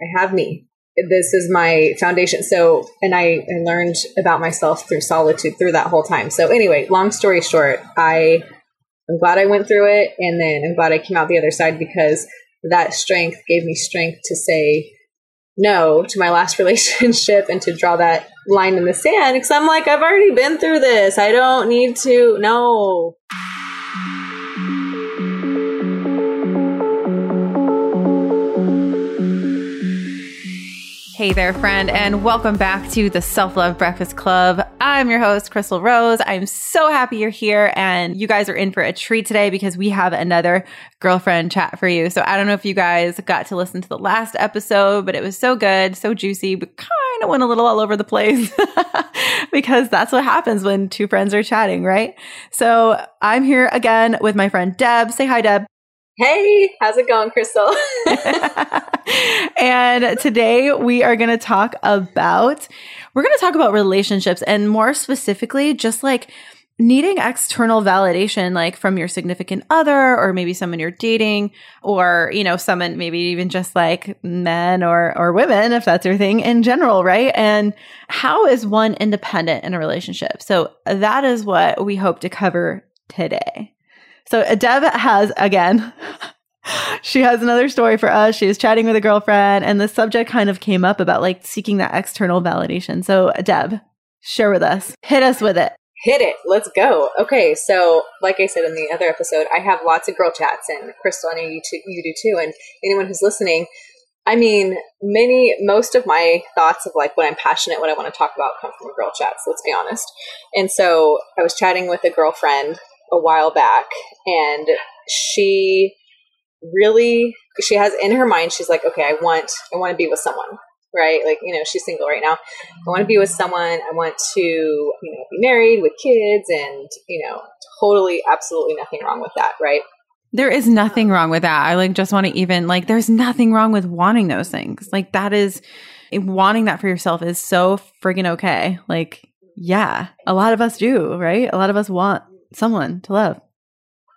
I have me. This is my foundation. So, and I, I learned about myself through solitude through that whole time. So, anyway, long story short, I I'm glad I went through it, and then I'm glad I came out the other side because that strength gave me strength to say no to my last relationship and to draw that line in the sand because I'm like, I've already been through this. I don't need to. No. Hey there, friend, and welcome back to the Self Love Breakfast Club. I'm your host, Chrystal Rose. I'm so happy you're here, and you guys are in for a treat today because we have another girlfriend chat for you. So I don't know if you guys got to listen to the last episode, but it was so good, so juicy, but kind of went a little all over the place because that's what happens when two friends are chatting, right? So I'm here again with my friend Deb. Say hi, Deb. Hey, how's it going, Chrystal? and today we are going to talk about we're going to talk about relationships and more specifically just like needing external validation like from your significant other or maybe someone you're dating or you know someone maybe even just like men or or women if that's your thing in general right? And how is one independent in a relationship? So that is what we hope to cover today so Deb has again. she has another story for us. She was chatting with a girlfriend, and the subject kind of came up about like seeking that external validation. So, Deb, share with us. Hit us with it. Hit it. Let's go. Okay. So, like I said in the other episode, I have lots of girl chats, and Chrystal, I know you, you do too. And anyone who's listening, I mean, many, most of my thoughts of like what I'm passionate, what I want to talk about come from girl chats, let's be honest. And so I was chatting with a girlfriend a while back and she really she has in her mind she's like okay i want i want to be with someone right? Like you know she's single right now. I want to be with someone. I want to you know be married with kids and you know totally absolutely nothing wrong with that right? There is nothing wrong with that. I like just want to even like there's nothing wrong with wanting those things. Like that is wanting that for yourself is so friggin' okay. Like yeah a lot of us do right? A lot of us want someone to love.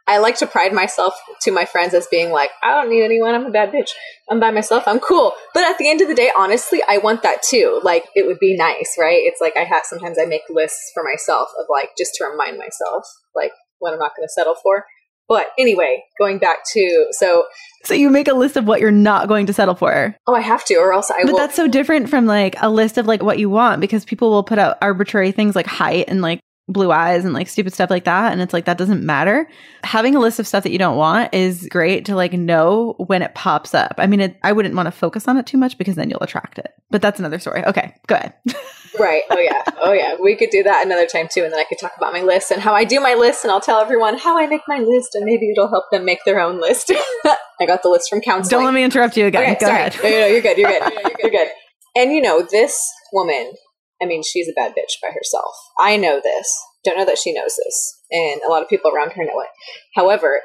I like to pride myself to my friends as being like, I don't need anyone. I'm a bad bitch. I'm by myself. I'm cool. But at the end of the day, honestly, I want that too. Like, it would be nice, right? It's like I have sometimes I make lists for myself of like just to remind myself, like, what I'm not going to settle for. But anyway, going back to so so you make a list of what you're not going to settle for. Oh, I have to, or else I. But will. that's so different from like a list of like what you want because people will put out arbitrary things like height and like blue eyes and like stupid stuff like that. And it's like, that doesn't matter. Having a list of stuff that you don't want is great to like know when it pops up. I mean, it, I wouldn't want to focus on it too much because then you'll attract it. But that's another story. Okay, go ahead. right. Oh, yeah. Oh, yeah. We could do that another time too. And then I could talk about my list and how I do my list. And I'll tell everyone how I make my list. And maybe it'll help them make their own list. I got the list from counseling. Don't let me interrupt you again. Okay, go sorry. ahead. No, no, you're good. You're good. you're good. And you know, this woman, I mean, she's a bad bitch by herself. I know this. Don't know that she knows this, and a lot of people around her know it. However,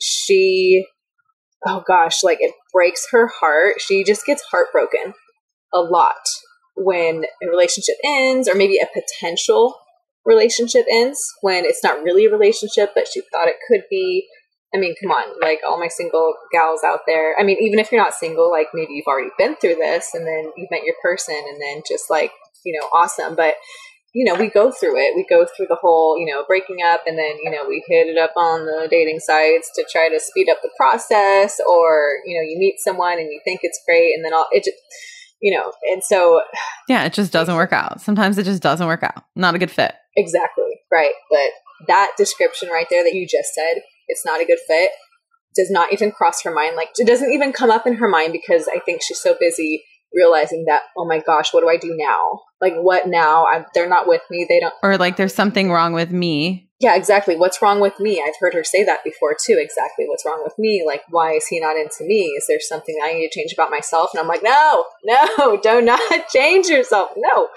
she, oh gosh, like it breaks her heart. She just gets heartbroken a lot when a relationship ends, or maybe a potential relationship ends when it's not really a relationship, but she thought it could be. I mean, come on, like all my single gals out there. I mean, even if you're not single, like maybe you've already been through this and then you've met your person and then just like, you know, awesome. But you know, we go through it. We go through the whole, you know, breaking up and then, you know, we hit it up on the dating sites to try to speed up the process or, you know, you meet someone and you think it's great and then all it just, you know, and so Yeah, it just doesn't work out. Sometimes it just doesn't work out. Not a good fit. Exactly. Right. But that description right there that you just said, it's not a good fit, does not even cross her mind. Like it doesn't even come up in her mind because I think she's so busy realizing that oh my gosh what do i do now? Like what now? I'm, they're not with me. They don't or like there's something wrong with me. Yeah exactly. What's wrong with me? I've heard her say that before too. Exactly. What's wrong with me? Like why is he not into me? Is there something i need to change about myself? And i'm like no no do not change yourself. No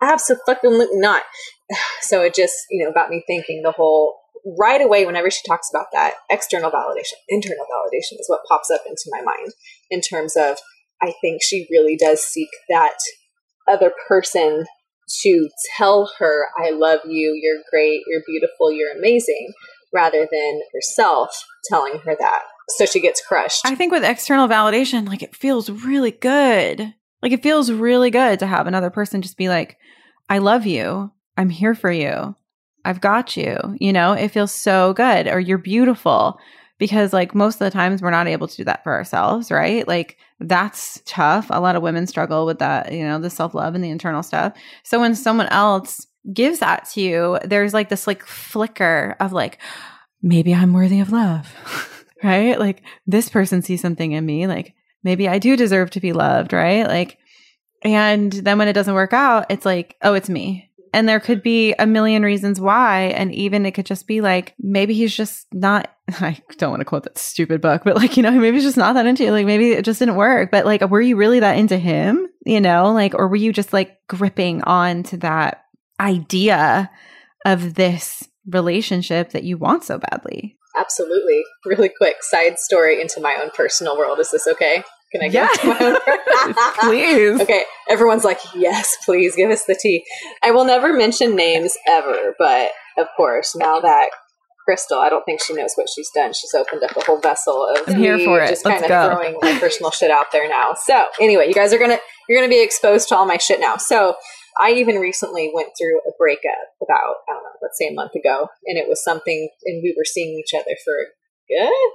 absolutely not. So it just you know got me thinking the whole right away whenever she talks about that external validation internal validation is what pops up into my mind in terms of I think she really does seek that other person to tell her, I love you, you're great, you're beautiful, you're amazing. rather than herself telling her that. So she gets crushed. I think with external validation, like it feels really good. Like it feels really good to have another person just be like, I love you. I'm here for you. I've got you. You know, it feels so good or you're beautiful because like most of the times we're not able to do that for ourselves, right? Like that's tough. A lot of women struggle with that, you know, the self-love and the internal stuff. So when someone else gives that to you, there's like this like flicker of like maybe I'm worthy of love. right? Like this person sees something in me, like maybe I do deserve to be loved, right? Like and then when it doesn't work out, it's like, oh, it's me. And there could be a million reasons why. And even it could just be like, maybe he's just not, I don't want to quote that stupid book, but like, you know, maybe he's just not that into you. Like, maybe it just didn't work. But like, were you really that into him? You know, like, or were you just like gripping on to that idea of this relationship that you want so badly? Absolutely. Really quick side story into my own personal world. Is this okay? Can I get own? please. Okay. Everyone's like, yes, please give us the tea. I will never mention names ever, but of course, now that Chrystal, I don't think she knows what she's done. She's opened up a whole vessel of I'm here for it. just Let's kind of throwing my personal shit out there now. So anyway, you guys are gonna you're gonna be exposed to all my shit now. So I even recently went through a breakup about I don't know, let's say a month ago, and it was something, and we were seeing each other for good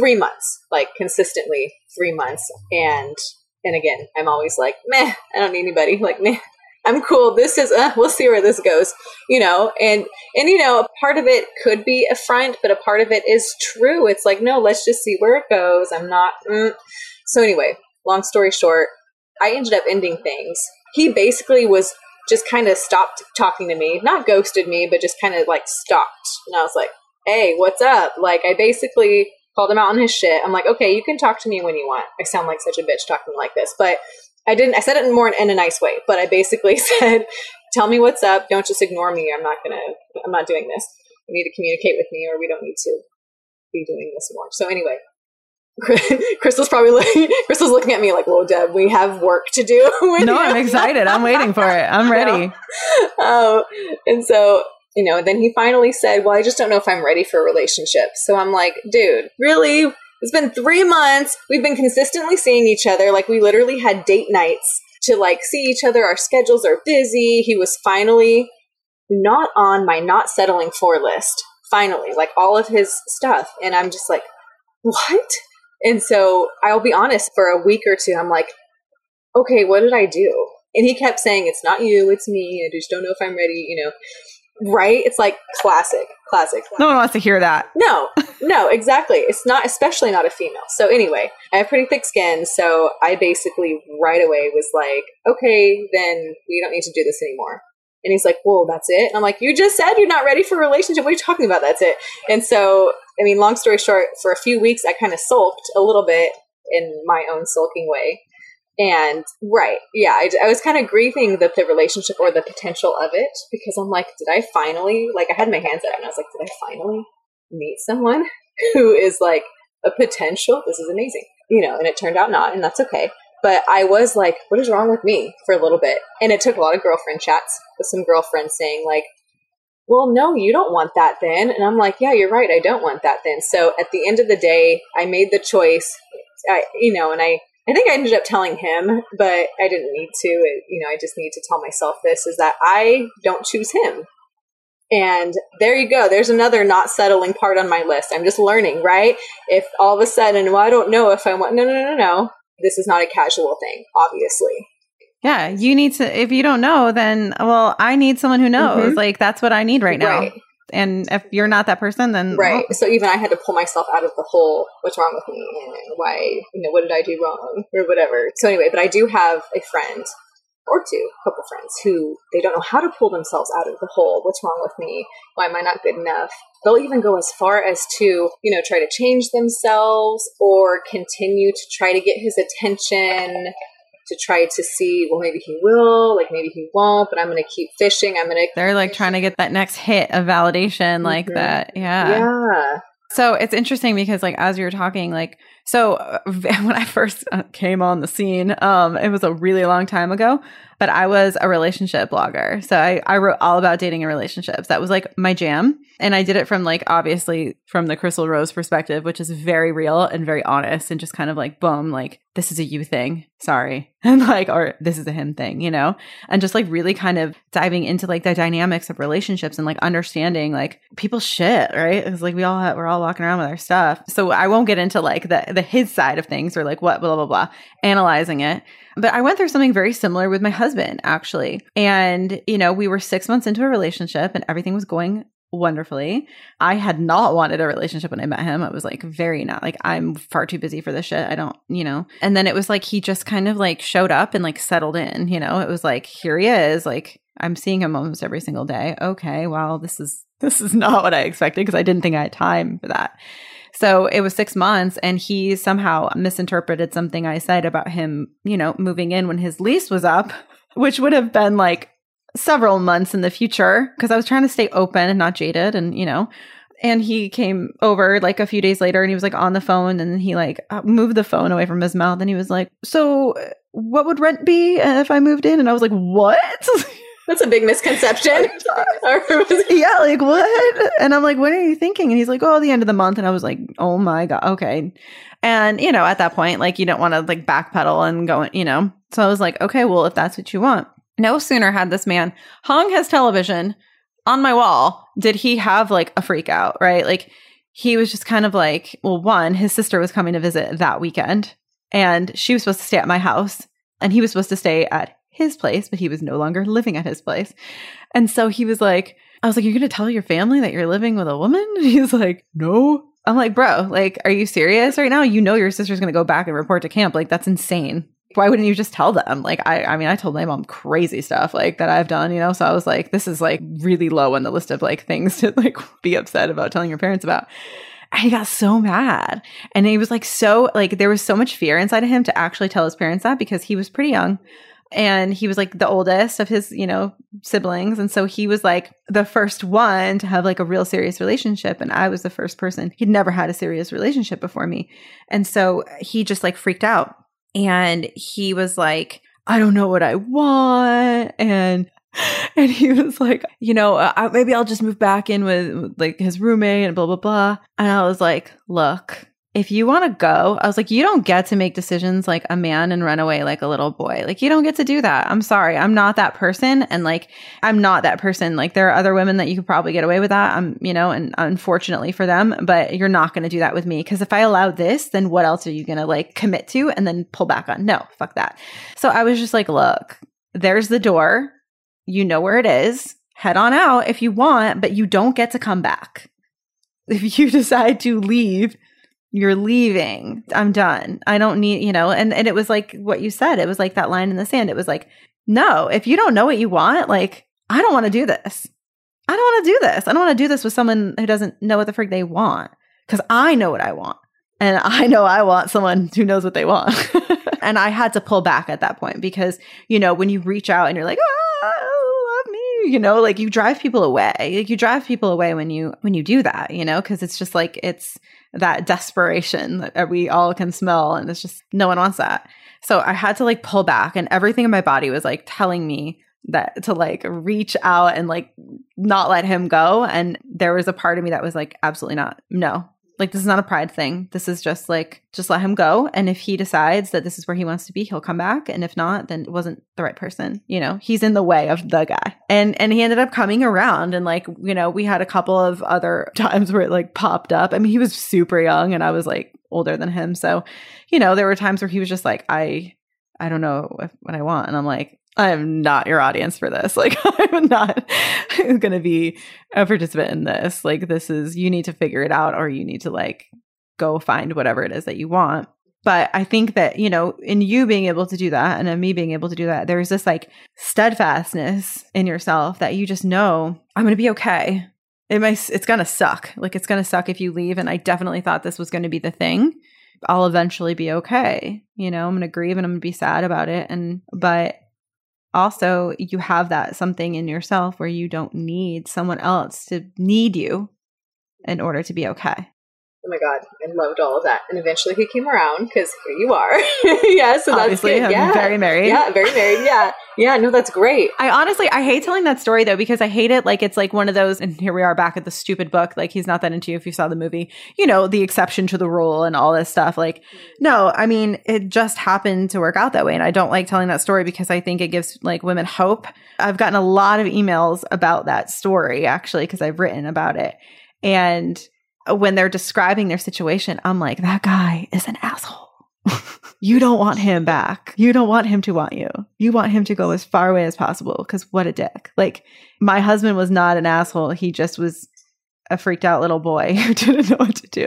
three months, like consistently three months, and and again, I'm always like, meh, I don't need anybody, like meh. I'm cool. This is, uh, we'll see where this goes, you know, and, and, you know, a part of it could be a front, but a part of it is true. It's like, no, let's just see where it goes. I'm not, mm. so anyway, long story short, I ended up ending things. He basically was just kind of stopped talking to me, not ghosted me, but just kind of like stopped. And I was like, hey, what's up? Like, I basically called him out on his shit. I'm like, okay, you can talk to me when you want. I sound like such a bitch talking like this, but I didn't. I said it more in a nice way, but I basically said, "Tell me what's up. Don't just ignore me. I'm not gonna. I'm not doing this. You need to communicate with me, or we don't need to be doing this more." So anyway, Chrystal's probably looking, Chrystal's looking at me like, "Whoa, Deb, we have work to do." no, I'm excited. I'm waiting for it. I'm ready. um, and so you know, then he finally said, "Well, I just don't know if I'm ready for a relationship." So I'm like, "Dude, really?" It's been three months. We've been consistently seeing each other. Like we literally had date nights to like see each other. Our schedules are busy. He was finally not on my not settling for list. Finally, like all of his stuff. And I'm just like, what? And so I'll be honest, for a week or two, I'm like, okay, what did I do? And he kept saying, it's not you, it's me. I just don't know if I'm ready, you know right? It's like classic, classic. No one wants to hear that. No, no, exactly. It's not, especially not a female. So anyway, I have pretty thick skin, so I basically right away was like, okay, then we don't need to do this anymore. And he's like, whoa, that's it? And I'm like, you just said you're not ready for a relationship. What are you talking about? That's it. And so, I mean, long story short, for a few weeks, I kind of sulked a little bit in my own sulking way. And right, yeah, I, I was kind of grieving the, the relationship or the potential of it because I'm like, did I finally, like, I had my hands up and I was like, did I finally meet someone who is like a potential? This is amazing, you know, and it turned out not, and that's okay. But I was like, what is wrong with me for a little bit? And it took a lot of girlfriend chats with some girlfriends saying, like, well, no, you don't want that then. And I'm like, yeah, you're right. I don't want that then. So at the end of the day, I made the choice, I, you know, and I, I think I ended up telling him, but I didn't need to. It, you know, I just need to tell myself this is that I don't choose him. And there you go. There's another not settling part on my list. I'm just learning, right? If all of a sudden, well, I don't know if I want, no, no, no, no, no. This is not a casual thing, obviously. Yeah, you need to, if you don't know, then, well, I need someone who knows. Mm-hmm. Like, that's what I need right now. Right and if you're not that person then oh. right. Well. so even i had to pull myself out of the whole what's wrong with me? And why you know what did i do wrong? Or whatever. So anyway but i do have a friend or two a couple friends who they don't know how to pull themselves out of the hole. What's wrong with me? Why am i not good enough? They'll even go as far as to you know try to change themselves or continue to try to get his attention to try to see, well, maybe he will, like maybe he won't, but I'm going to keep fishing. I'm going to. They're like trying to get that next hit of validation, like mm-hmm. that. Yeah. Yeah. So it's interesting because, like, as you're talking, like, So uh, when I first uh, came on the scene, um, it was a really long time ago, but I was a relationship blogger. So I, I wrote all about dating and relationships. That was like my jam. And I did it from like obviously from the Chrystal Rose perspective, which is very real and very honest and just kind of like, boom, like this is a you thing. Sorry. And like, or this is a him thing, you know? And just like really kind of diving into like the dynamics of relationships and like understanding like people shit, right? It's like we all have, we're all walking around with our stuff. So I won't get into like the, the his side of things or like what, blah, blah, blah, analyzing it. But I went through something very similar with my husband, actually. And, you know, we were six months into a relationship and everything was going wonderfully. I had not wanted a relationship when I met him. I was like very not like I'm far too busy for this shit. I don't, you know. And then it was like he just kind of like showed up and like settled in, you know. It was like here he is, like I'm seeing him almost every single day. Okay, well, this is this is not what I expected because I didn't think I had time for that. So it was 6 months and he somehow misinterpreted something I said about him, you know, moving in when his lease was up, which would have been like several months in the future because I was trying to stay open and not jaded and you know. And he came over like a few days later and he was like on the phone and he like uh, moved the phone away from his mouth and he was like so what would rent be if I moved in? And I was like what That's a big misconception. yeah, like what? And I'm like, what are you thinking? And he's like, oh, the end of the month. And I was like, oh my God, okay. And, you know, at that point, like, you don't want to like backpedal and go, you know. So I was like, okay, well, if that's what you want. No sooner had this man hung his television on my wall did he have like a freak out, right? Like he was just kind of like, well, one, his sister was coming to visit that weekend and she was supposed to stay at my house and he was supposed to stay at his place, but he was no longer living at his place. And so he was like, I was like, You're going to tell your family that you're living with a woman? And he's like, No. I'm like, Bro, like, are you serious right now? You know, your sister's going to go back and report to camp. Like, that's insane why wouldn't you just tell them? Like, I, I mean, I told my mom crazy stuff like that I've done, you know? So I was like, this is like really low on the list of like things to like be upset about telling your parents about. And he got so mad. And he was like, so, like, there was so much fear inside of him to actually tell his parents that because he was pretty young and he was like the oldest of his, you know, siblings. And so he was like the first one to have like a real serious relationship. And I was the first person. He'd never had a serious relationship before me. And so he just like freaked out and he was like, I don't know what I want. And and he was like, you know, uh, maybe I'll just move back in with, like his roommate and blah blah blah. And I was like, look, if you want to go, I was like, you don't get to make decisions like a man and run away like a little boy. Like, you don't get to do that. I'm sorry. I'm not that person. And like, I'm not that person. Like, there are other women that you could probably get away with that. I'm, you know, and unfortunately for them, but you're not going to do that with me. Cause if I allow this, then what else are you going to like commit to and then pull back on? No, fuck that. So I was just like, look, there's the door. You know where it is. Head on out if you want, but you don't get to come back. If you decide to leave, you're leaving. I'm done. I don't need, you know, and, and it was like what you said. It was like that line in the sand. It was like, no, if you don't know what you want, like, I don't want to do this. I don't want to do this. I don't want to do this with someone who doesn't know what the frick they want because I know what I want. And I know I want someone who knows what they want. and I had to pull back at that point because, you know, when you reach out and you're like, ah, love me, you know, like you drive people away. Like you drive people away when you when you do that, you know, because it's just like it's that desperation that we all can smell and it's just no one wants that. So i had to like pull back and everything in my body was like telling me that to like reach out and like not let him go and there was a part of me that was like absolutely not no like this is not a pride thing. This is just like just let him go and if he decides that this is where he wants to be, he'll come back and if not, then it wasn't the right person. You know, he's in the way of the guy. And and he ended up coming around and like, you know, we had a couple of other times where it like popped up. I mean, he was super young and I was like older than him. So, you know, there were times where he was just like, I I don't know what I want. And I'm like, I am not your audience for this. Like, I'm not going to be a participant in this. Like, this is, you need to figure it out or you need to like go find whatever it is that you want. But I think that, you know, in you being able to do that and in me being able to do that, there's this like steadfastness in yourself that you just know I'm going to be okay. It might, it's going to suck. Like, it's going to suck if you leave. And I definitely thought this was going to be the thing. I'll eventually be okay. You know, I'm going to grieve and I'm going to be sad about it. And, but also you have that something in yourself where you don't need someone else to need you in order to be okay. Oh my god, I loved all of that. And eventually he came around because here you are. yeah, so that's Obviously, good. I'm yeah. very married. Yeah, very married. Yeah. Yeah, no, that's great. I honestly, I hate telling that story though because I hate it. Like it's like one of those, and here we are back at the stupid book. Like he's not that into you if you saw the movie. You know, the exception to the rule and all this stuff. Like, mm. no, I mean, it just happened to work out that way, and I don't like telling that story because I think it gives like women hope. I've gotten a lot of emails about that story actually because I've written about it, and when they're describing their situation, I'm like, that guy is an asshole. you don't want him back. You don't want him to want you. You want him to go as far away as possible because what a dick. Like, my husband was not an asshole. He just was a freaked out little boy who didn't know what to do.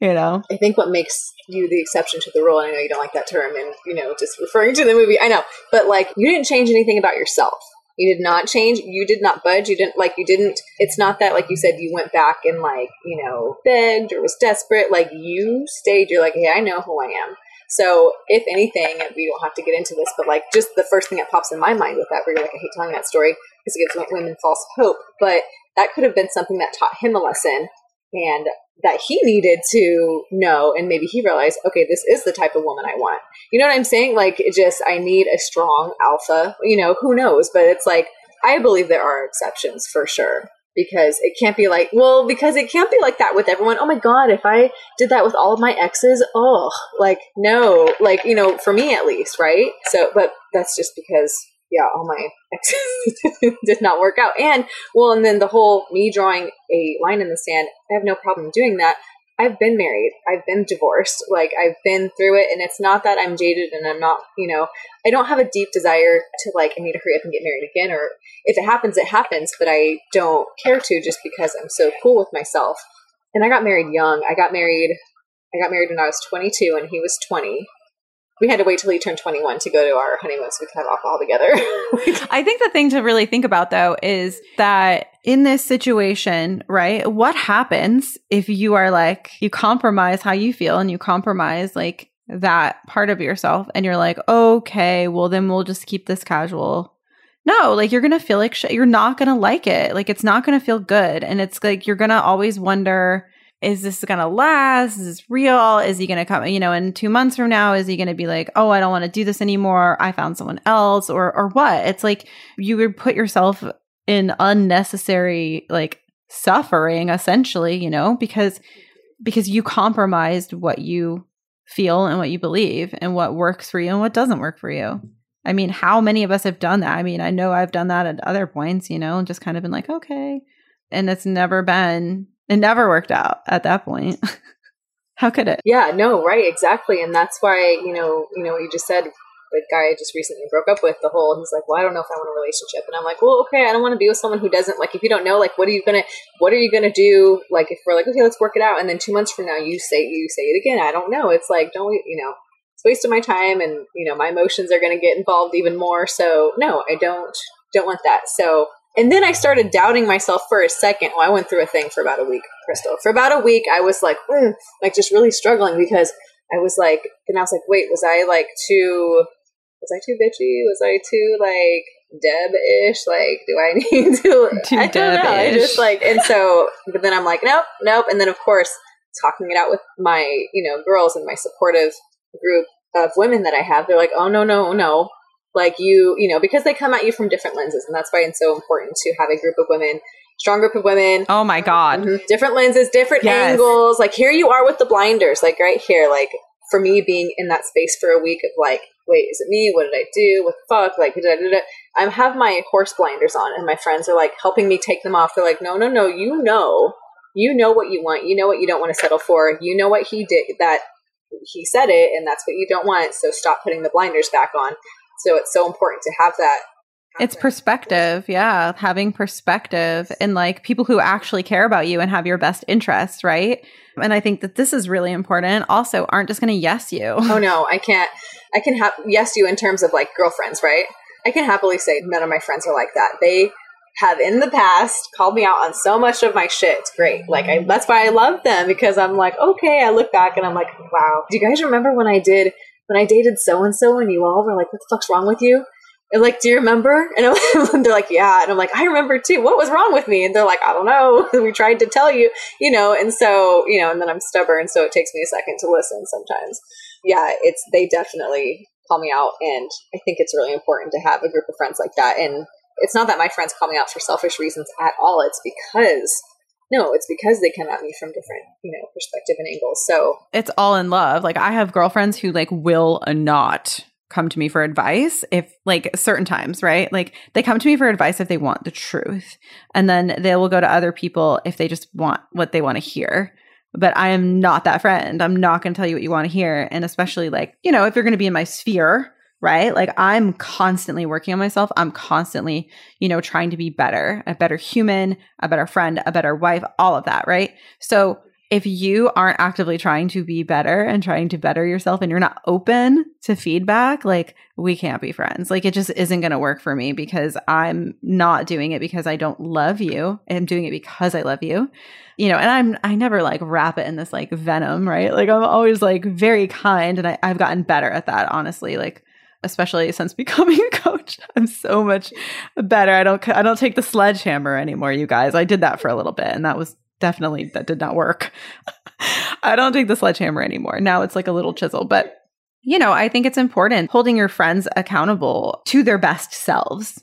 You know? I think what makes you the exception to the rule, and I know you don't like that term, and you know, just referring to the movie, I know, but like you didn't change anything about yourself. You did not change. You did not budge. You didn't like. You didn't. It's not that like you said you went back and like you know begged or was desperate. Like you stayed. You're like, hey, I know who I am. So if anything, we don't have to get into this, but like just the first thing that pops in my mind with that, where you're like, I hate telling that story because it gives women false hope. But that could have been something that taught him a lesson and that he needed to know and maybe he realized okay this is the type of woman i want. You know what i'm saying? Like just i need a strong alpha you know who knows? But it's like i believe there are exceptions for sure because it can't be like well because it can't be like that with everyone. Oh my god if i did that with all of my exes oh like no like you know for me at least right? So but that's just because yeah, all my exes did not work out. And well, and then the whole me drawing a line in the sand, I have no problem doing that. I've been married. I've been divorced. Like I've been through it and it's not that I'm jaded and I'm not, you know, I don't have a deep desire to like I need to hurry up and get married again or if it happens it happens, but I don't care to just because I'm so cool with myself. And I got married young. I got married I got married when I was 22 and he was 20 we had to wait till he turned 21 to go to our honeymoon so we could have alcohol together. I think the thing to really think about though is that in this situation, right? What happens if you are like, you compromise how you feel and you compromise like that part of yourself and you're like, okay, well, then we'll just keep this casual. No, like you're going to feel like. You're not going to like it. Like it's not going to feel good. And it's like you're going to always wonder, is this going to last? Is this real? Is he going to come, you know, in two months from now, is he going to be like, oh, I don't want to do this anymore. I found someone else or, or what? It's like you would put yourself in unnecessary like suffering essentially, you know, because, because you compromised what you feel and what you believe and what works for you and what doesn't work for you. I mean, how many of us have done that? I mean, I know I've done that at other points, you know, and just kind of been like, okay. And it's never been it never worked out at that point. How could it? Yeah, no, right, exactly. And that's why, you know, you know, you just said the guy I just recently broke up with, the whole he's like, Well, I don't know if I want a relationship and I'm like, Well, okay, I don't want to be with someone who doesn't like if you don't know, like what are you gonna what are you gonna do? Like if we're like, Okay, let's work it out and then two months from now you say you say it again. I don't know. It's like, don't you know, it's wasting my time and, you know, my emotions are gonna get involved even more. So no, I don't don't want that. So and then I started doubting myself for a second. Well, I went through a thing for about a week, Chrystal. For about a week, I was like, mm, like just really struggling because I was like, and I was like, wait, was I like too, was I too bitchy? Was I too like Deb-ish? Like, do I need to? Too I don't know. I just like, and so, but then I'm like, nope, nope. And then of course, talking it out with my, you know, girls and my supportive group of women that I have, they're like, oh no, no, no like you you know because they come at you from different lenses and that's why it's so important to have a group of women strong group of women. Oh my God. Mhm. different lenses different Yes. angles. Like here you are with the blinders like right here. Like for me being in that space for a week of like wait is it me? What did i do? What the fuck? Like i have my horse blinders on and my friends are like helping me take them off. They're like no no no. You know. You know what you want. You know what you don't want to settle for. You know what he did that he said it and that's what you don't want. So stop putting the blinders back on so it's so important to have that It's perspective. Yeah. Having perspective and like people who actually care about you and have your best interests, right? And I think that this is really important. Also, aren't just going to yes you. oh no i can't i can have yes you in terms of like girlfriends right i can happily say none of my friends are like that they have in the past called me out on so much of my shit it's great like I, that's why i love them because i'm like okay i look back and i'm like wow do you guys remember when i did when i dated so and so and you all were like what the fuck's wrong with you And like, do you remember? And they're like, yeah. And I'm like, I remember too. What was wrong with me? And they're like, I don't know. we tried to tell you, you know. And so, you know, and then I'm stubborn, so it takes me a second to listen sometimes. Yeah, it's they definitely call me out, and I think it's really important to have a group of friends like that. And it's not that my friends call me out for selfish reasons at all. It's because no, it's because they come at me from different, you know, perspective and angles. So it's all in love. Like I have girlfriends who like will not come to me for advice if like certain times, right? Like they come to me for advice if they want the truth. And then they will go to other people if they just want what they want to hear. But I am not that friend. I'm not going to tell you what you want to hear. And especially like, you know, if you're going to be in my sphere, right? Like I'm constantly working on myself. I'm constantly, you know, trying to be better, a better human, a better friend, a better wife, all of that, right? So if you aren't actively trying to be better and trying to better yourself and you're not open to feedback, like we can't be friends. Like it just isn't going to work for me because I'm not doing it because I don't love you. I'm doing it because I love you. You know, and I'm I never like wrap it in this like venom, right? Like I'm always like very kind and I, I've gotten better at that, honestly. Like especially since becoming a coach. I'm so much better. I don't I don't take the sledgehammer anymore, you guys. I did that for a little bit and that was definitely that did not work. I don't take the sledgehammer anymore. Now it's like a little chisel, but you know, I think it's important holding your friends accountable to their best selves.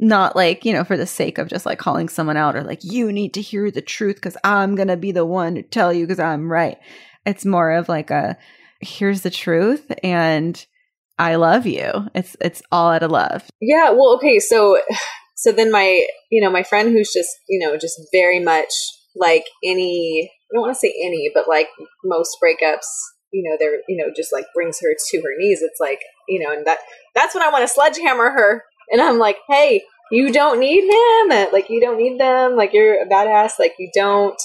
Not like, you know, for the sake of just like calling someone out or like, you need to hear the truth because I'm going to be the one to tell you because I'm right. It's more of like a, here's the truth and I love you. It's it's all out of love. Yeah, well, okay, so so then my, you know, my friend who's just, you know, just very much like any I don't want to say any, but like most breakups, you know, they're, you know, just like brings her to her knees. It's like, you know, and that that's when I want to sledgehammer her. And I'm like, "Hey, you don't need him. Eh, like you don't need them. Like you're a badass. Like you don't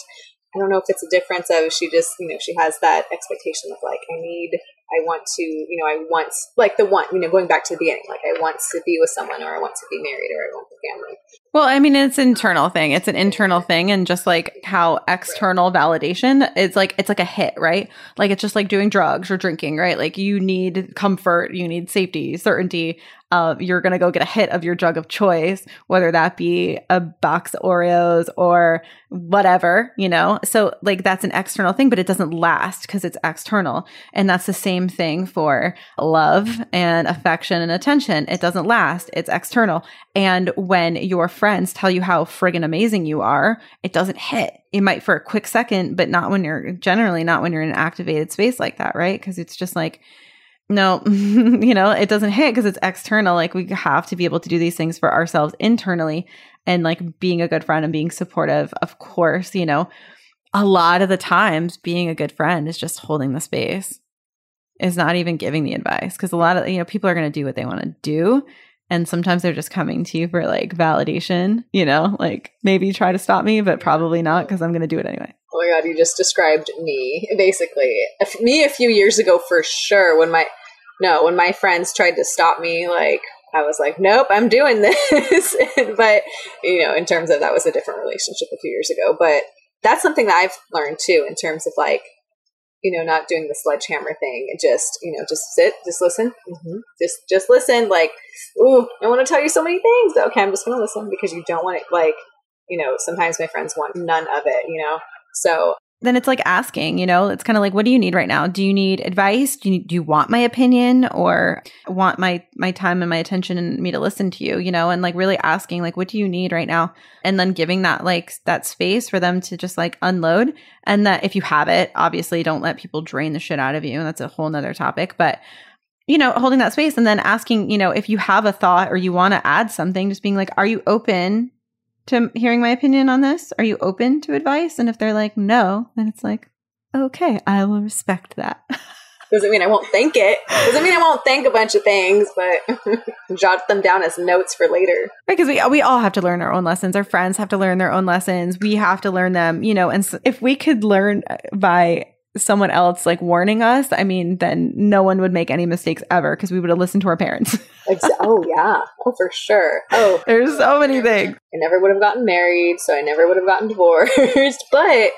I don't know if it's a difference of she just, you know, she has that expectation of like, I need I want to, you know, I want like the one, you know, going back to the beginning, like I want to be with someone or I want to be married or I want family. Well, I mean, it's an internal thing. It's an internal thing. And just like how external validation, it's like, it's like a hit, right? Like it's just like doing drugs or drinking, right? Like you need comfort, you need safety, certainty uh, you're going to go get a hit of your drug of choice, whether that be a box of Oreos or whatever, you know? So, like, that's an external thing, but it doesn't last because it's external. And that's the same thing for love and affection and attention. It doesn't last, it's external. And when your friends tell you how friggin' amazing you are, it doesn't hit. It might for a quick second, but not when you're generally not when you're in an activated space like that, right? Because it's just like, no, you know, it doesn't hit because it's external. Like we have to be able to do these things for ourselves internally and like being a good friend and being supportive. Of course, you know, a lot of the times being a good friend is just holding the space, is not even giving the advice because a lot of, you know, people are going to do what they want to do. And sometimes they're just coming to you for like validation, you know, like maybe try to stop me, but probably not because I'm going to do it anyway. Oh my god, you just described me basically. Me a few years ago for sure when my no, when my friends tried to stop me like I was like, nope, I'm doing this. but, you know, in terms of that was a different relationship a few years ago. But that's something that I've learned too, in terms of like, you know, not doing the sledgehammer thing. and Just, you know, just sit, just listen, mm-hmm. just, just listen. Like, ooh, I want to tell you so many things. Okay, I'm just going to listen because you don't want it. Like, you know, sometimes my friends want none of it. You know, so then it's like asking, you know, it's kind of like, what do you need right now? Do you need advice? Do you, do you want my opinion or want my, my time and my attention and me to listen to you, you know, and like really asking, like, what do you need right now? And then giving that, like, that space for them to just like unload. And that if you have it, obviously don't let people drain the shit out of you. And that's a whole nother topic. But, you know, holding that space and then asking, you know, if you have a thought or you want to add something, just being like, are you open to hearing my opinion on this? Are you open to advice? And if they're like, no, then it's like, okay, I will respect that. Doesn't mean I won't think it. Doesn't mean I won't think a bunch of things, but jot them down as notes for later. Right, because we we all have to learn our own lessons. Our friends have to learn their own lessons. We have to learn them, you know. And so if we could learn uh, by someone else like warning us, I mean, then no one would make any mistakes ever because we would have listened to our parents. oh yeah, oh for sure. Oh, there's so many things. I never would have gotten married, so I never would have gotten divorced. but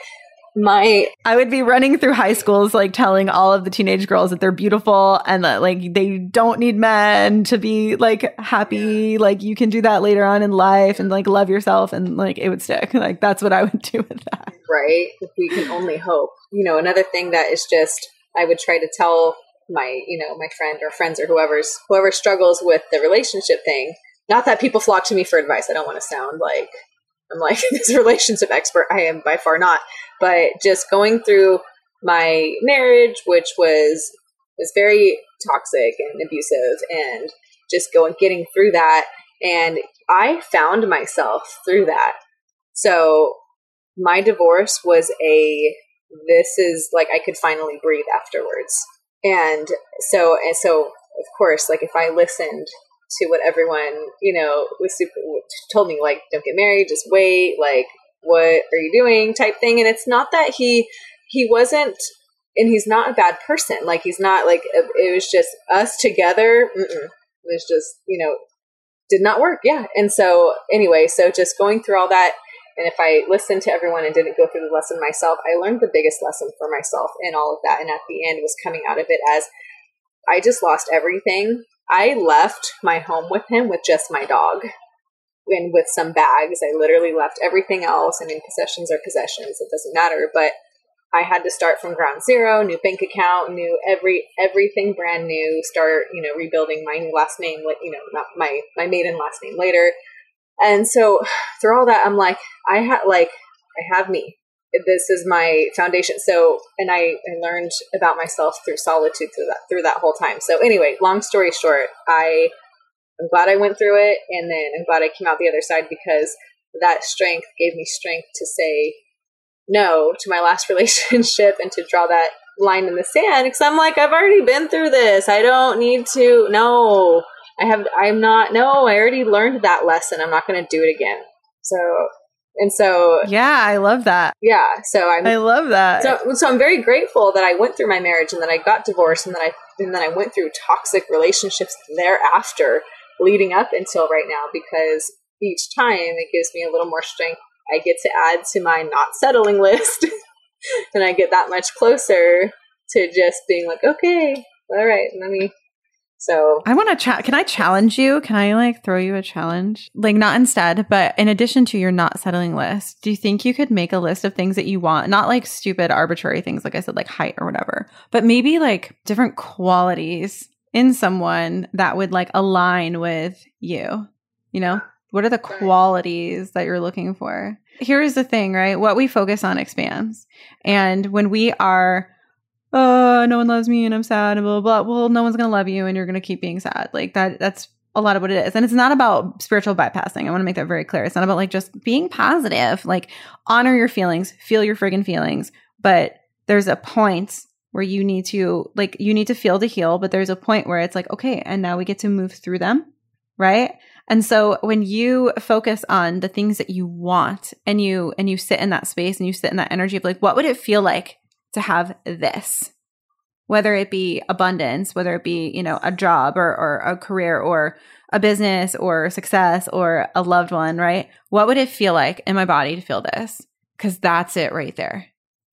my I would be running through high schools like telling all of the teenage girls that they're beautiful and that like they don't need men to be like happy like you can do that later on in life and like love yourself and like it would stick like that's what I would do with that right we can only hope you know another thing that is just I would try to tell my you know my friend or friends or whoever's whoever struggles with the relationship thing not that people flock to me for advice I don't want to sound like I'm like this relationship expert. I am by far not. But just going through my marriage, which was was very toxic and abusive, and just going getting through that, and I found myself through that. So my divorce was a this is like I could finally breathe afterwards. And so and so of course, like if I listened to what everyone you know was super told me like don't get married just wait like what are you doing? type thing. And it's not that he he wasn't and he's not a bad person. Like he's not like it was just us together mm-mm. it was just you know did not work. Yeah. And so anyway so just going through all that and if i listened to everyone and didn't go through the lesson myself i learned the biggest lesson for myself in all of that and at the end was coming out of it as i just lost everything I left my home with him with just my dog and with some bags. I literally left everything else. I mean, possessions are possessions; it doesn't matter. But I had to start from ground zero, new bank account, new every everything brand new. Start, you know, rebuilding my last name, you know, not my my maiden last name later. And so through all that, I'm like, I had like I have me this is my foundation. So, and I, I learned about myself through solitude through that through that whole time. So, anyway, long story short, I I'm glad I went through it, and then I'm glad I came out the other side because that strength gave me strength to say no to my last relationship and to draw that line in the sand because I'm like I've already been through this. I don't need to. No, I have. I'm not. No, I already learned that lesson. I'm not going to do it again. So and so, yeah, I love that. Yeah, so I'm. I love that. So, so I'm very grateful that I went through my marriage and that I got divorced and that I and then I went through toxic relationships thereafter, leading up until right now because each time it gives me a little more strength. I get to add to my not settling list, and I get that much closer to just being like, okay, all right, let me so I want to chat. Can I challenge you? Can I like throw you a challenge? Like not instead, but in addition to your not settling list, do you think you could make a list of things that you want? Not like stupid arbitrary things, like I said, like height or whatever, but maybe like different qualities in someone that would like align with you. You know, what are the qualities that you're looking for? Here's the thing, right? What we focus on expands. And when we are oh, no one loves me and I'm sad and blah, blah, blah. Well, no one's going to love you and you're going to keep being sad. Like that, that's a lot of what it is. And it's not about spiritual bypassing. I want to make that very clear. It's not about like just being positive, like honor your feelings, feel your friggin' feelings. But there's a point where you need to, like, you need to feel to heal. But there's a point where it's like, okay, and now we get to move through them. Right. And so when you focus on the things that you want and you, and you sit in that space and you sit in that energy of like, what would it feel like to have this whether it be abundance whether it be you know a job or, or a career or a business or success or a loved one right? What would it feel like in my body to feel this? Because that's it right there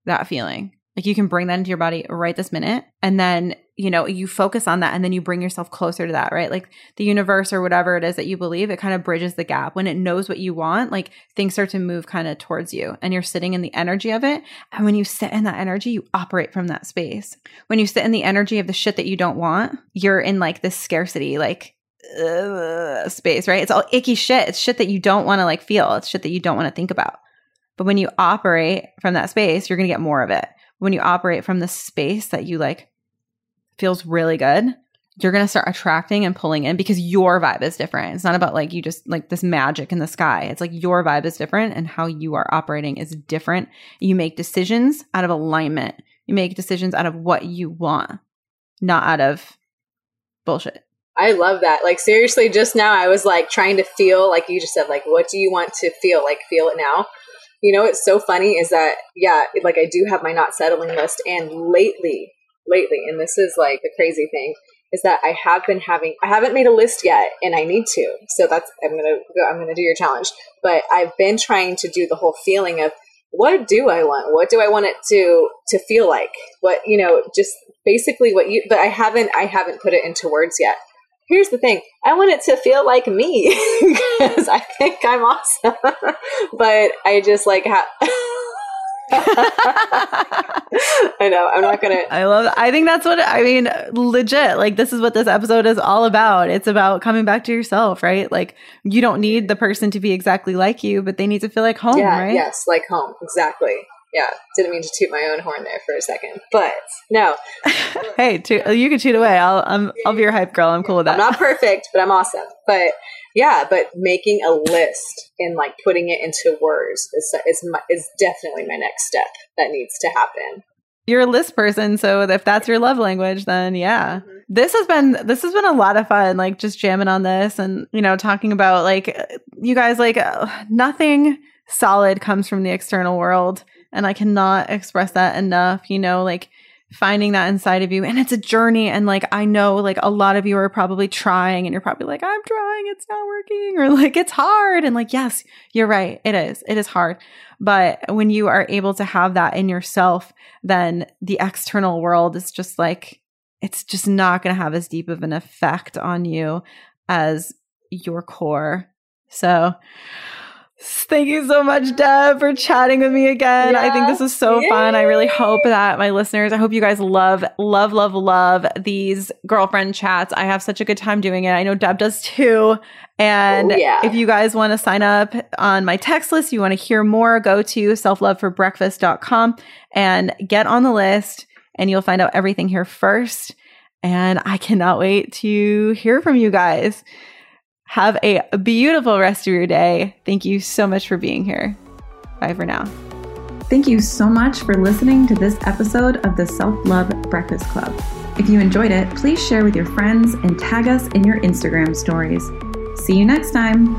that feeling like you can bring that into your body right this minute and then you know you focus on that and then you bring yourself closer to that right? Like the universe or whatever it is that you believe it kind of bridges the gap. When it knows what you want like things start to move kind of towards you and you're sitting in the energy of it and when you sit in that energy you operate from that space. When you sit in the energy of the shit that you don't want you're in like this scarcity like space right? It's all icky shit. It's shit that you don't want to like feel. It's shit that you don't want to think about. But when you operate from that space you're going to get more of it when you operate from the space that you like feels really good, you're going to start attracting and pulling in because your vibe is different. It's not about like you just like this magic in the sky. It's like your vibe is different and how you are operating is different. You make decisions out of alignment. You make decisions out of what you want, not out of bullshit. I love that. Like seriously, just now I was like trying to feel like you just said like what do you want to feel? Like feel it now. You know, it's so funny is that yeah, like I do have my not settling list and lately lately, and this is like the crazy thing, is that I have been having I haven't made a list yet and I need to. So that's I'm gonna go I'm gonna do your challenge. But I've been trying to do the whole feeling of what do I want? What do I want it to to feel like? What you know, just basically what you. But I haven't I haven't put it into words yet. Here's the thing: I want it to feel like me because I think I'm awesome. but I just like have. I know. I'm not gonna. I love. It. I think that's what I mean. Legit. Like this is what this episode is all about. It's about coming back to yourself, right? Like you don't need the person to be exactly like you, but they need to feel like home, yeah, right? Yes, like home. Exactly. Yeah. Didn't mean to toot my own horn there for a second, but no. hey, toot, you can toot away. I'll I'm, I'll be your hype girl. I'm cool with that. I'm not perfect, but I'm awesome. But yeah, but making a list and like putting it into words is is my, is definitely my next step that needs to happen. You're a list person, so if that's your love language, then yeah. Mm-hmm. This has been this has been a lot of fun, like just jamming on this and you know talking about like you guys like uh, nothing solid comes from the external world, and I cannot express that enough. You know, like finding that inside of you and it's a journey and like i know like a lot of you are probably trying and you're probably like i'm trying it's not working or like it's hard and like yes you're right it is it is hard but when you are able to have that in yourself then the external world is just like it's just not going to have as deep of an effect on you as your core so Thank you so much, Deb, for chatting with me again. I think this is so Yay. fun. I really hope that my listeners, I hope you guys love, love, love, love these girlfriend chats. I have such a good time doing it. I know Deb does too. And oh, yeah. if you guys want to sign up on my text list, you want to hear more, go to selfloveforbreakfast.com and get on the list, and you'll find out everything here first. And I cannot wait to hear from you guys. Have a beautiful rest of your day. Thank you so much for being here. Bye for now. Thank you so much for listening to this episode of the Self Love Breakfast Club. If you enjoyed it, please share with your friends and tag us in your Instagram stories. See you next time.